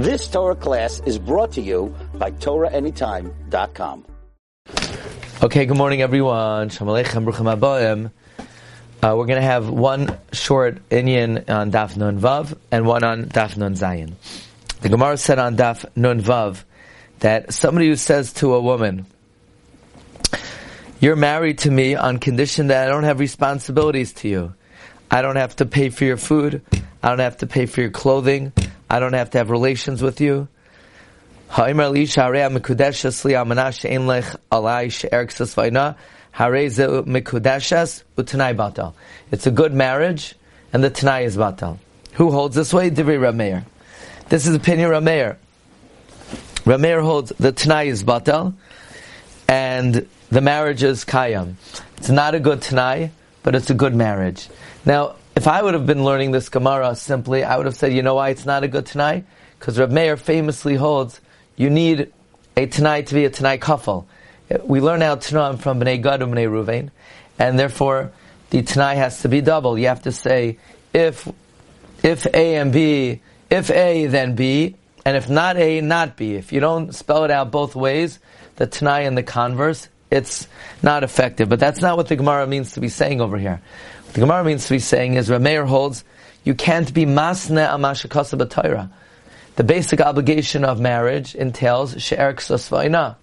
This Torah class is brought to you by TorahAnytime.com. Okay, good morning everyone. Shalom Aleichem, Bruchim. Uh, we're going to have one short Inyan on Daf Nun Vav and one on Daf Nun Zayin. The Gemara said on Daf Nun Vav that somebody who says to a woman, you're married to me on condition that I don't have responsibilities to you. I don't have to pay for your food. I don't have to pay for your clothing. I don't have to have relations with you. It's a good marriage, and the Tanai is batal. Who holds this way? Divrei Rameir. This is opinion Rameir. Rameir holds the Tanai is batal, and the marriage is kayam. It's not a good Tanai, but it's a good marriage. Now, if I would have been learning this Gemara simply, I would have said, you know why it's not a good Tanai? Because Rav Meir famously holds you need a Tanai to be a Tanai kafel. We learn out Tanai from Bnei Gad and Bnei Ruvain, and therefore the Tanai has to be double. You have to say, if, if A and B, if A, then B, and if not A, not B. If you don't spell it out both ways, the Tanai and the converse, it's not effective. But that's not what the Gemara means to be saying over here. The Gemara means to be saying is Rameir holds you can't be masne amashakasa b'Torah. The basic obligation of marriage entails she'er ksosvaina.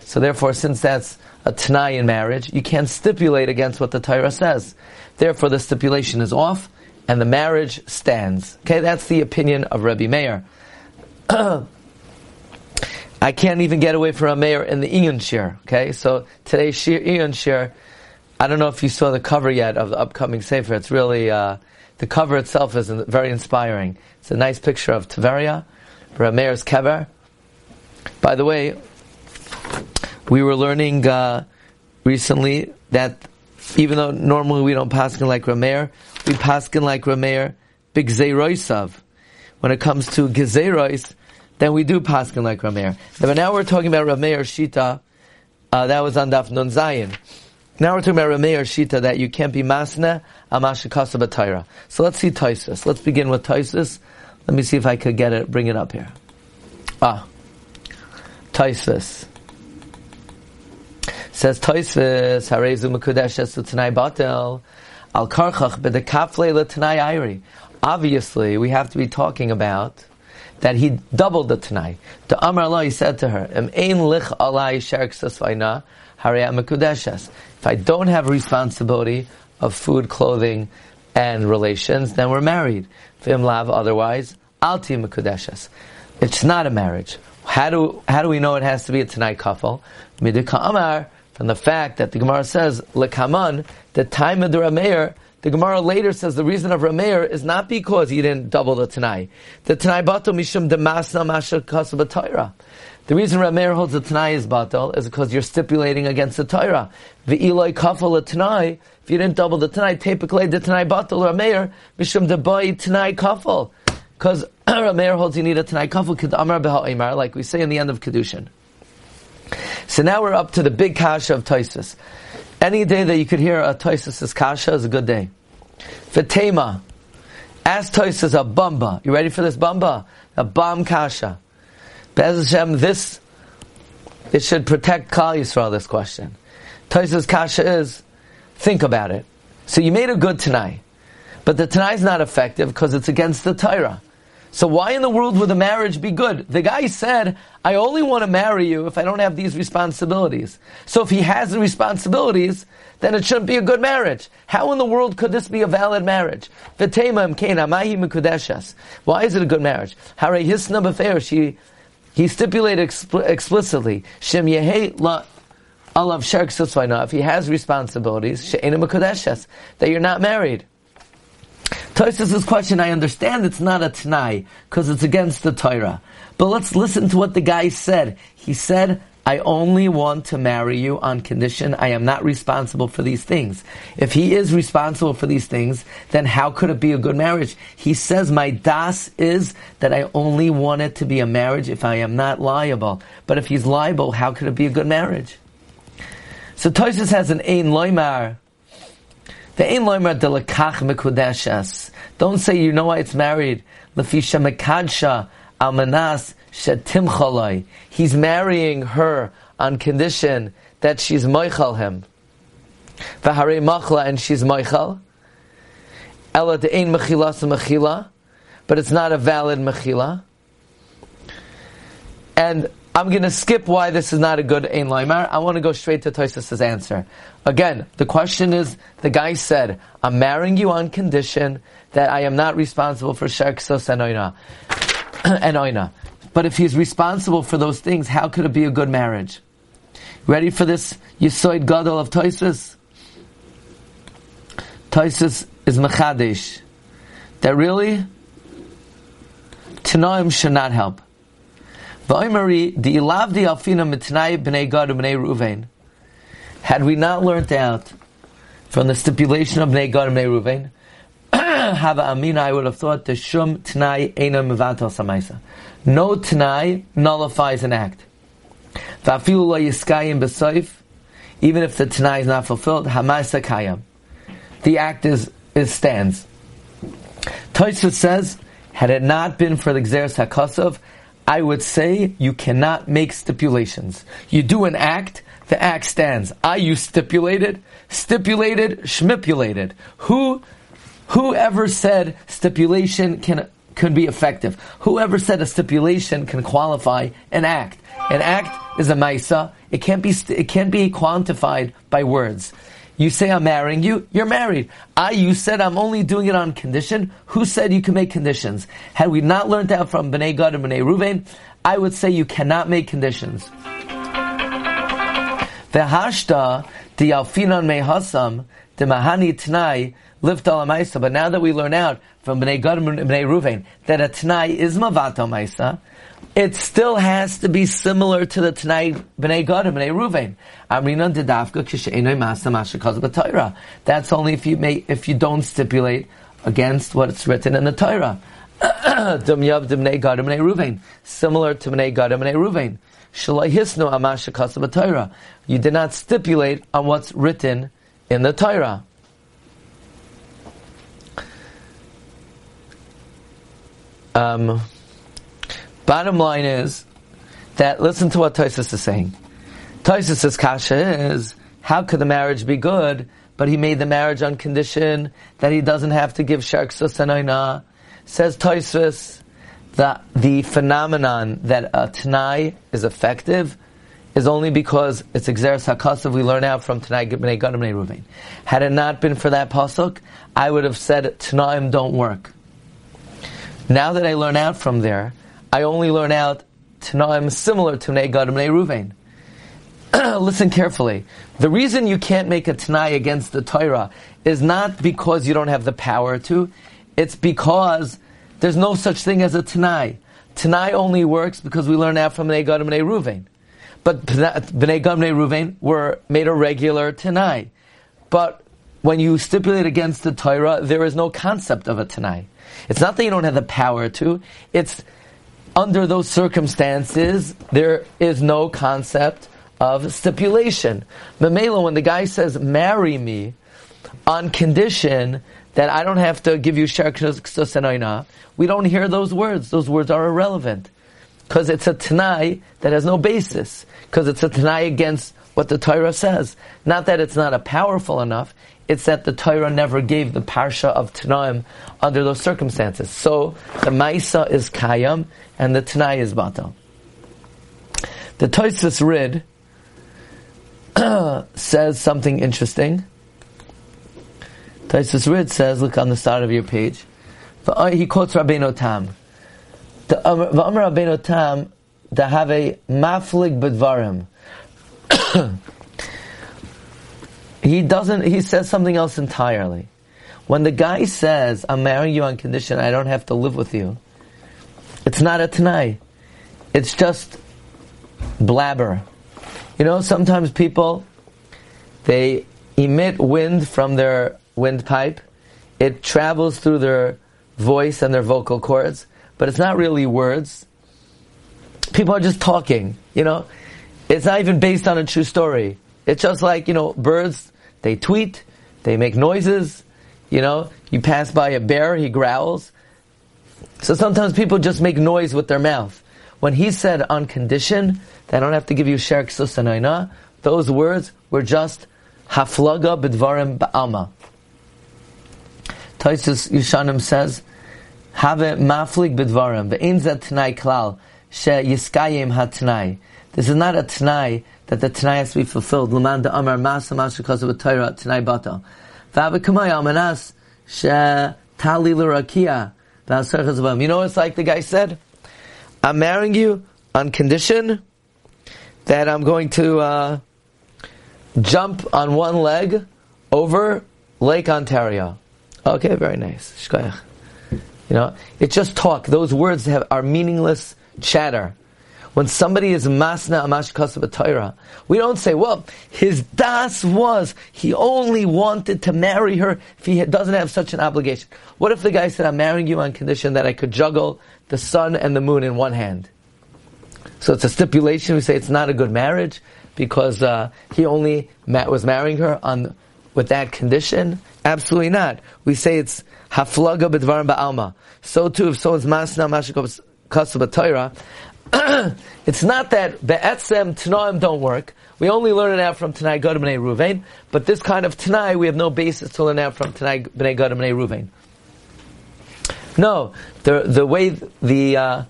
So therefore, since that's a t'nai in marriage, you can't stipulate against what the Torah says. Therefore, the stipulation is off, and the marriage stands. Okay, that's the opinion of Rabbi Meir. I can't even get away from a mayor in the Iyun Shiur. Okay, so today's Shiur, I don't know if you saw the cover yet of the upcoming Sefer. It's really, uh, the cover itself is very inspiring. It's a nice picture of Tiberia, Rameir's kever. By the way, we were learning uh, recently that even though normally we don't paskin like Rameir, we paskin like Rameir big Zeiroisav. When it comes to Gezeirois, then we do paskin like Rameir. But now we're talking about Rameir Shita. Uh, that was on Daf Nun. Now we're talking about Rameir Shita that you can't be masna amashikasa b'tayra. So let's see Taisus. Let's begin with Taisus. Let me see if I could get it, bring it up here. Ah, Taisus. Says Taisus, Harezu Mekudesh Tanai Batel, Al Karchach B'dekafle L'Tanai Ayri. Obviously, we have to be talking about that he doubled the Tanai. To Amar Allah, he said to her, ein lich alai If I don't have responsibility of food, clothing, and relations, then we're married. Vim lav, otherwise, alti mekudeshes. It's not a marriage. How do, how do we know it has to be a Tanai couple? Midika Amar, from the fact that the Gemara says, lekaman, the time of the Rameir, the Gemara later says the reason of Rameir is not because he didn't double the Tanai. The Tanai batal mishum demasna masha kasaba The reason Rameir holds the Tanai is batal is because you're stipulating against the Torah. The Eloi kafal Tanai, if you didn't double the Tanai, typically the Tanai batal Rameir mishum debai Tanai kafal. Because Rameir holds you need a Tanai kafal kid amar like we say in the end of Kedushin. So now we're up to the big kasha of Toisus. Any day that you could hear a Toisus' kasha is a good day. Fatema. Ask Toisus a bamba. You ready for this bamba? A bam kasha. Bez Hashem, this, it should protect Kal Yisrael, this question. Toisus kasha is, think about it. So you made a good Tanai. But the Tanai is not effective because it's against the Torah. So why in the world would the marriage be good? The guy said, I only want to marry you if I don't have these responsibilities. So if he has the responsibilities, then it shouldn't be a good marriage. How in the world could this be a valid marriage? Why is it a good marriage? She, he stipulated expl- explicitly, Shem la alav if he has responsibilities, that you're not married. Tosis' question, I understand it's not a Tanai, because it's against the Torah. But let's listen to what the guy said. He said, I only want to marry you on condition I am not responsible for these things. If he is responsible for these things, then how could it be a good marriage? He says, my das is that I only want it to be a marriage if I am not liable. But if he's liable, how could it be a good marriage? So Tosis has an Ein Loimar, don't say you know why it's married. Lefisha mekadsha Almanas shetimchaloi. He's marrying her on condition that she's moichal him. V'harei machla and she's moichal. Ella de'ein mechila mechila, but it's not a valid mechila. And I'm going to skip why this is not a good Ein Loimar. I want to go straight to Toysas' answer. Again, the question is, the guy said, I'm marrying you on condition that I am not responsible for Sharksos and Oina. and Oina. But if he's responsible for those things, how could it be a good marriage? Ready for this Yisoid Gadol of Toysas? Toysas is Mechadish. That really, Tanoim should not help. Had we not learned out from the stipulation of b'nei Gad b'nei Ruvain, Hava Amina, I would have thought the Shum Tnai Eina Mevatel Samaisa. No Tnai nullifies an act. Vafilu lo Yiskayim B'Soif, even if the Tnai is not fulfilled, Hamasa Kayam. The act is, is stands. Tosfot says, had it not been for the Xeris HaKosov, I would say you cannot make stipulations. You do an act, the act stands. I you stipulated, stipulated, schmipulated. Who, whoever said stipulation can, could be effective? Whoever said a stipulation can qualify an act? An act is a maisa. It can't be, it can't be quantified by words. You say I'm marrying you, you're married. I, you said I'm only doing it on condition. Who said you can make conditions? Had we not learned that from Bnei Gad and Bnei Ruvain, I would say you cannot make conditions. The V'hashta the alfinan mehasam the mahani tnai lift. But now that we learn out from Bnei Gad and Bnei Ruvain that a tnai is mavato maisa, it still has to be similar to the Tanai Bnei Gad and Bnei Ruvain. Amrinan dedafka kishenoi masa mashakaz b'Torah. That's only if you may, if you don't stipulate against what's written in the Torah. Similar to Bnei Gad and Bnei Ruvain. Shalahisno amashakaz b'Torah. You did not stipulate on what's written in the Torah. Um, Bottom line is that listen to what Tosis is saying. Tosis' kasha is how could the marriage be good, but he made the marriage on condition that he doesn't have to give sharksus and Says Tosis that the phenomenon that a Tanai is effective is only because it's Exeris HaKasav we learn out from Tanai B'nai Gadim Ruvain. Had it not been for that pasuk, I would have said Tanaim don't work. Now that I learn out from there, I only learn out Tanaim similar to Bnei Gad and Ruvain. Listen carefully. The reason you can't make a Tanai against the Torah is not because you don't have the power to, it's because there's no such thing as a Tanai. Tanai only works because we learn out from Bnei Gad and Ruvain. But Bnei Gad and Ruvain were made a regular Tanai. But when you stipulate against the Torah, there is no concept of a Tanai. It's not that you don't have the power to, it's under those circumstances, there is no concept of stipulation. Mamela, when the guy says, marry me, on condition that I don't have to give you sharknus we don't hear those words. Those words are irrelevant. Because it's a Tanai that has no basis. Because it's a Tanai against what the Torah says. Not that it's not a powerful enough, it's that the Torah never gave the parsha of Tanaim under those circumstances. So the Maisa is Kayam and the Tanai is Batal. The Toisus Rid says something interesting. Toisus Rid says, look on the start of your page. He quotes Rabbeinu Tam. The Amr Rabbeinu Tam, the have a maflig bedvarim. he doesn't, he says something else entirely. When the guy says, I'm marrying you on condition I don't have to live with you, it's not a Tanai. It's just blabber. You know, sometimes people, they emit wind from their windpipe. It travels through their voice and their vocal cords, but it's not really words. People are just talking, you know. It's not even based on a true story. It's just like, you know, birds they tweet, they make noises. You know, you pass by a bear, he growls. So sometimes people just make noise with their mouth. When he said on condition that I don't have to give you sherk susanaina, those words were just haflaga bidvarim ba'alma. Taisus Yushanim says, have maflig bidvarim, be'in zet t'nai klal, she yiskayim ha This is not a t'nai that the t'nai has to be fulfilled. L'man da amar masa masha kosa b'tayra t'nai bata. V'ave kamay amanas she tali l'rakia. You know it's like the guy said? I'm marrying you on condition that I'm going to uh, jump on one leg over Lake Ontario. Okay, very nice. You know, it's just talk. Those words have, are meaningless chatter. When somebody is masna amash Torah, we don't say, well, his das was, he only wanted to marry her if he doesn't have such an obligation. What if the guy said, I'm marrying you on condition that I could juggle the sun and the moon in one hand? So it's a stipulation. We say it's not a good marriage because uh, he only was marrying her on with that condition. Absolutely not. We say it's haflaga b'dvarim ba'alma. So too, if someone's masna mashikos Torah, it's not that be'etzem tanaim don't work. We only learn it out from Tanai Gad B'nai Ruvain, but this kind of Tanai we have no basis to learn out from Tanai B'nai Gad B'nai Ruvain. No, the the way the uh,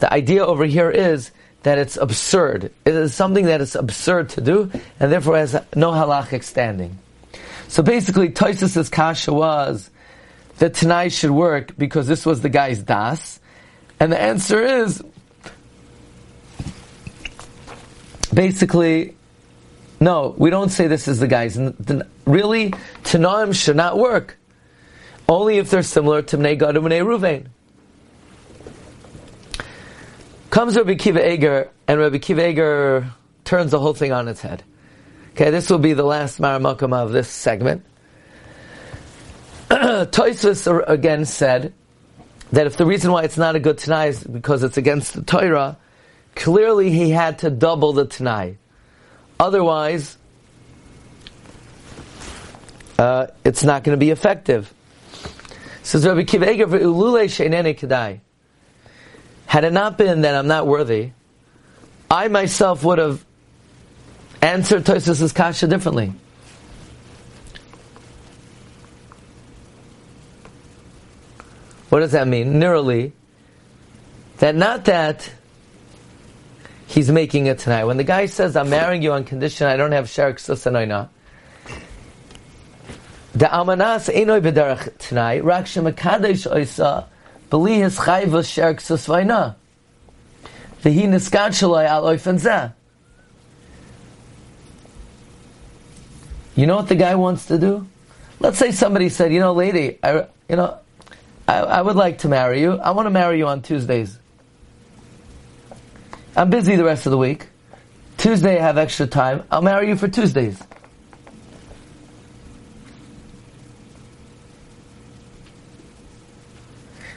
the idea over here is that it's absurd. It is something that is absurd to do, and therefore has no halachic standing. So basically, Toysis's kasha was that Tanai should work because this was the guy's das, and the answer is basically, no, we don't say this is the guy's. Really, Tanaim should not work. Only if they're similar to Bnei Gad and Ruvain. Comes Rabbi Kiva Eiger, and Rabbi Kiva Eiger turns the whole thing on its head. Okay, this will be the last Maramakam of this segment. Toisus again said that if the reason why it's not a good Tanai is because it's against the Torah, clearly he had to double the Tanai. Otherwise, uh, it's not going to be effective. Says Rabbi Kiva Kedai. Had it not been that I'm not worthy, I myself would have answered Tosus' kasha differently. What does that mean? Nearly, that not that he's making it tonight. When the guy says, I'm marrying you on condition I don't have sharik susanoina, the amanas enoy b'derech tonight, rak shemakadesh oisa, beli his chayva sharik susvaina. V'hi niskat shaloi al oifen You know what the guy wants to do? Let's say somebody said, you know, lady, I, you know, I, I would like to marry you. I want to marry you on Tuesdays. I'm busy the rest of the week. Tuesday I have extra time. I'll marry you for Tuesdays.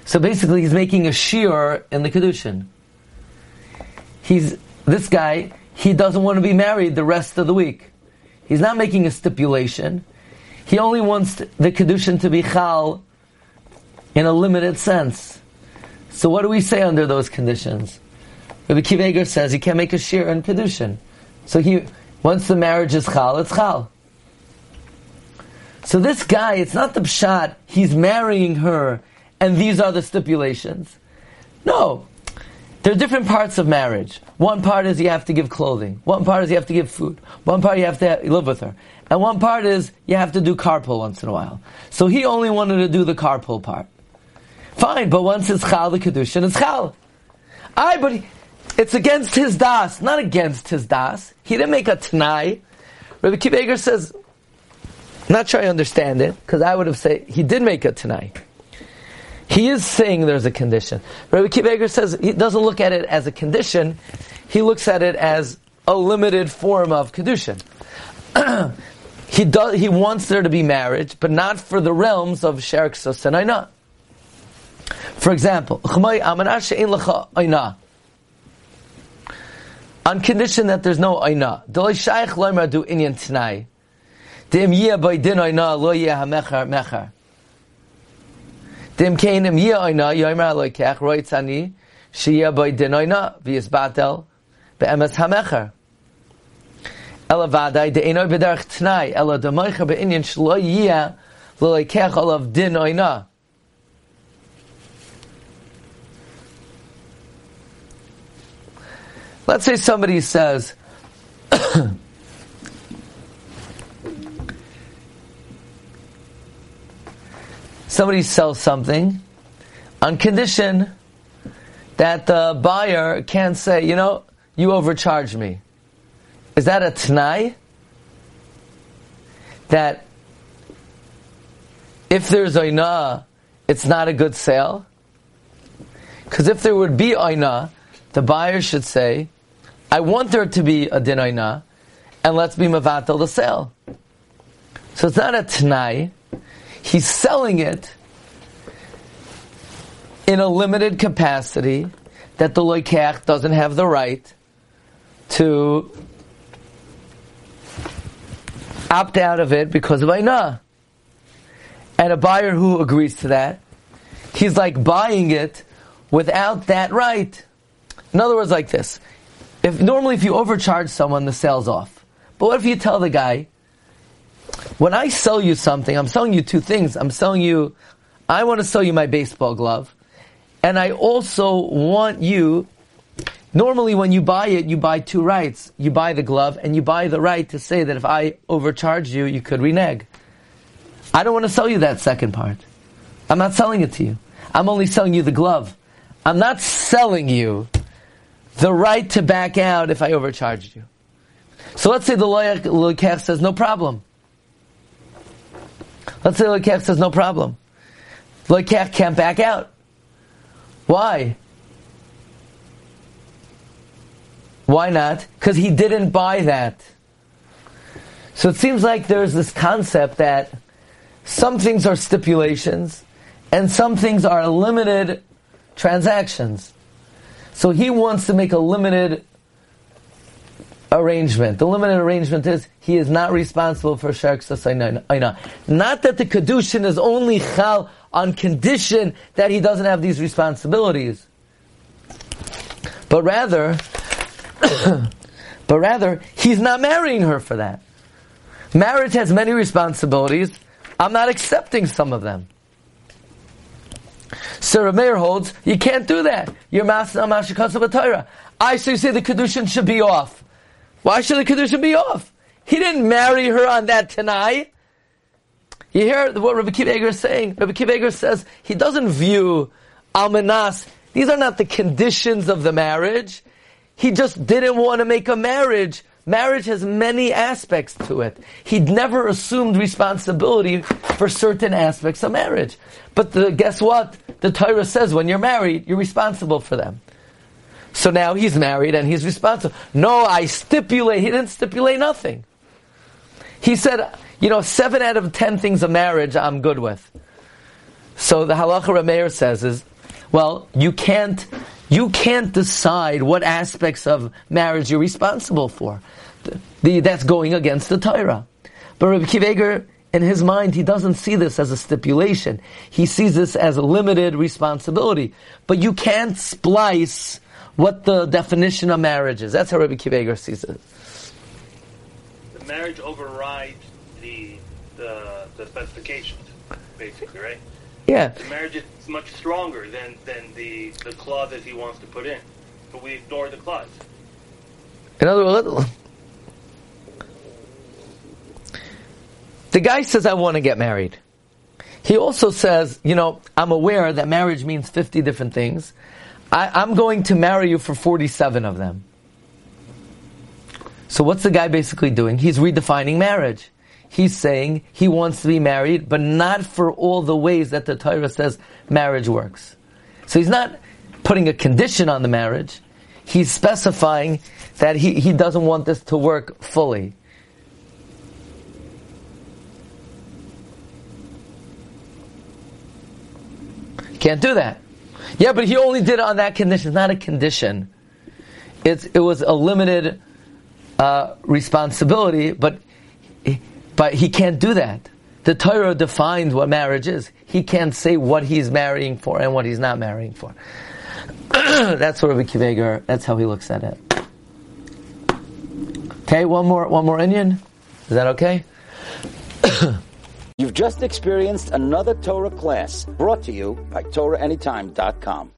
So basically, he's making a shear in the kedushin. He's this guy. He doesn't want to be married the rest of the week. He's not making a stipulation. He only wants the kedushin to be chal in a limited sense. So what do we say under those conditions? Rabbi Kiva says he can't make a shir in Kedushin. So he, once the marriage is chal, it's chal. So this guy, it's not the pshat, he's marrying her, and these are the stipulations. No. There are different parts of marriage. One part is you have to give clothing. One part is you have to give food. One part you have to live with her. And one part is you have to do carpool once in a while. So he only wanted to do the carpool part. Fine, but once it's chal, the kedushin, it's chal. I, but he, it's against his das, not against his das. He didn't make a t'nai. Rabbi Kiva says, not sure I understand it, because I would have said he did make a t'nai. He is saying there's a condition. Rabbi Kiva says he doesn't look at it as a condition, he looks at it as a limited form of kedushin. he does, he wants there to be marriage, but not for the realms of sherik and For example, on condition that there's no aina. Tnai. Dem yeh by aina lo yeh. Dim yoimer aloikech roitzani shia boy din oina v'yisbatel be'emes hamecher. Ela vadai de'enoi b'derech tnai ela demoicha be'inyan shlo yia l'loikech olav din oina. Let's say somebody says, somebody sells something on condition that the buyer can't say, you know, you overcharged me. Is that a t'nai? That if there's oina, it's not a good sale? Because if there would be oina, the buyer should say, I want there to be a din and let's be mavatel the sale. So it's not a t'nai, He's selling it in a limited capacity that the loikach doesn't have the right to opt out of it because of Aina. And a buyer who agrees to that, he's like buying it without that right. In other words, like this. If normally if you overcharge someone, the sale's off. But what if you tell the guy, when I sell you something, I'm selling you two things. I'm selling you, I want to sell you my baseball glove, and I also want you, normally when you buy it, you buy two rights. You buy the glove, and you buy the right to say that if I overcharge you, you could renege. I don't want to sell you that second part. I'm not selling it to you. I'm only selling you the glove. I'm not selling you the right to back out if I overcharged you. So let's say the lawyer says, no problem. Let's say Lekech says no problem. Lekech can't back out. Why? Why not? Because he didn't buy that. So it seems like there's this concept that some things are stipulations and some things are limited transactions. So he wants to make a limited arrangement. The limited arrangement is he is not responsible for sharks Not that the kedushin is only chal on condition that he doesn't have these responsibilities, but rather, but rather he's not marrying her for that. Marriage has many responsibilities. I'm not accepting some of them. Sarah Meir holds you can't do that. You're masna mashikasa Torah. I say the kedushin should be off. Why should the Kedusha be off? He didn't marry her on that tonight. You hear what Rabbi Kiva is saying? Rabbi Kiva says he doesn't view almanas. These are not the conditions of the marriage. He just didn't want to make a marriage. Marriage has many aspects to it. He'd never assumed responsibility for certain aspects of marriage. But the, guess what? The Torah says when you're married, you're responsible for them. So now he's married and he's responsible. No, I stipulate. He didn't stipulate nothing. He said, you know, seven out of ten things of marriage I'm good with. So the halacha Rameir says is, well, you can't, you can't decide what aspects of marriage you're responsible for. The, the, that's going against the Torah. But Rabbi Kiveger, in his mind, he doesn't see this as a stipulation. He sees this as a limited responsibility. But you can't splice what the definition of marriage is. That's how Rabbi Kiva sees it. The marriage overrides the, the, the specifications, basically, right? Yeah. The marriage is much stronger than, than the, the clauses he wants to put in. But we ignore the clause. In other words, the guy says, I want to get married. He also says, you know, I'm aware that marriage means 50 different things. I, am going to marry you for 47 of them. So what's the guy basically doing? He's redefining marriage. He's saying he wants to be married, but not for all the ways that the Torah says marriage works. So he's not putting a condition on the marriage. He's specifying that he, he doesn't want this to work fully. Can't do that. Yeah, but he only did it on that condition. It's not a condition. It's, it was a limited uh, responsibility, but but he can't do that the Torah defines what marriage is. He can't say what he's marrying for and what he's not marrying for. that's what Rabbi Kiveger, that's how he looks at it. Okay, one more, one more Inyan. Is that okay? You've just experienced another Torah class brought to you by TorahAnytime.com.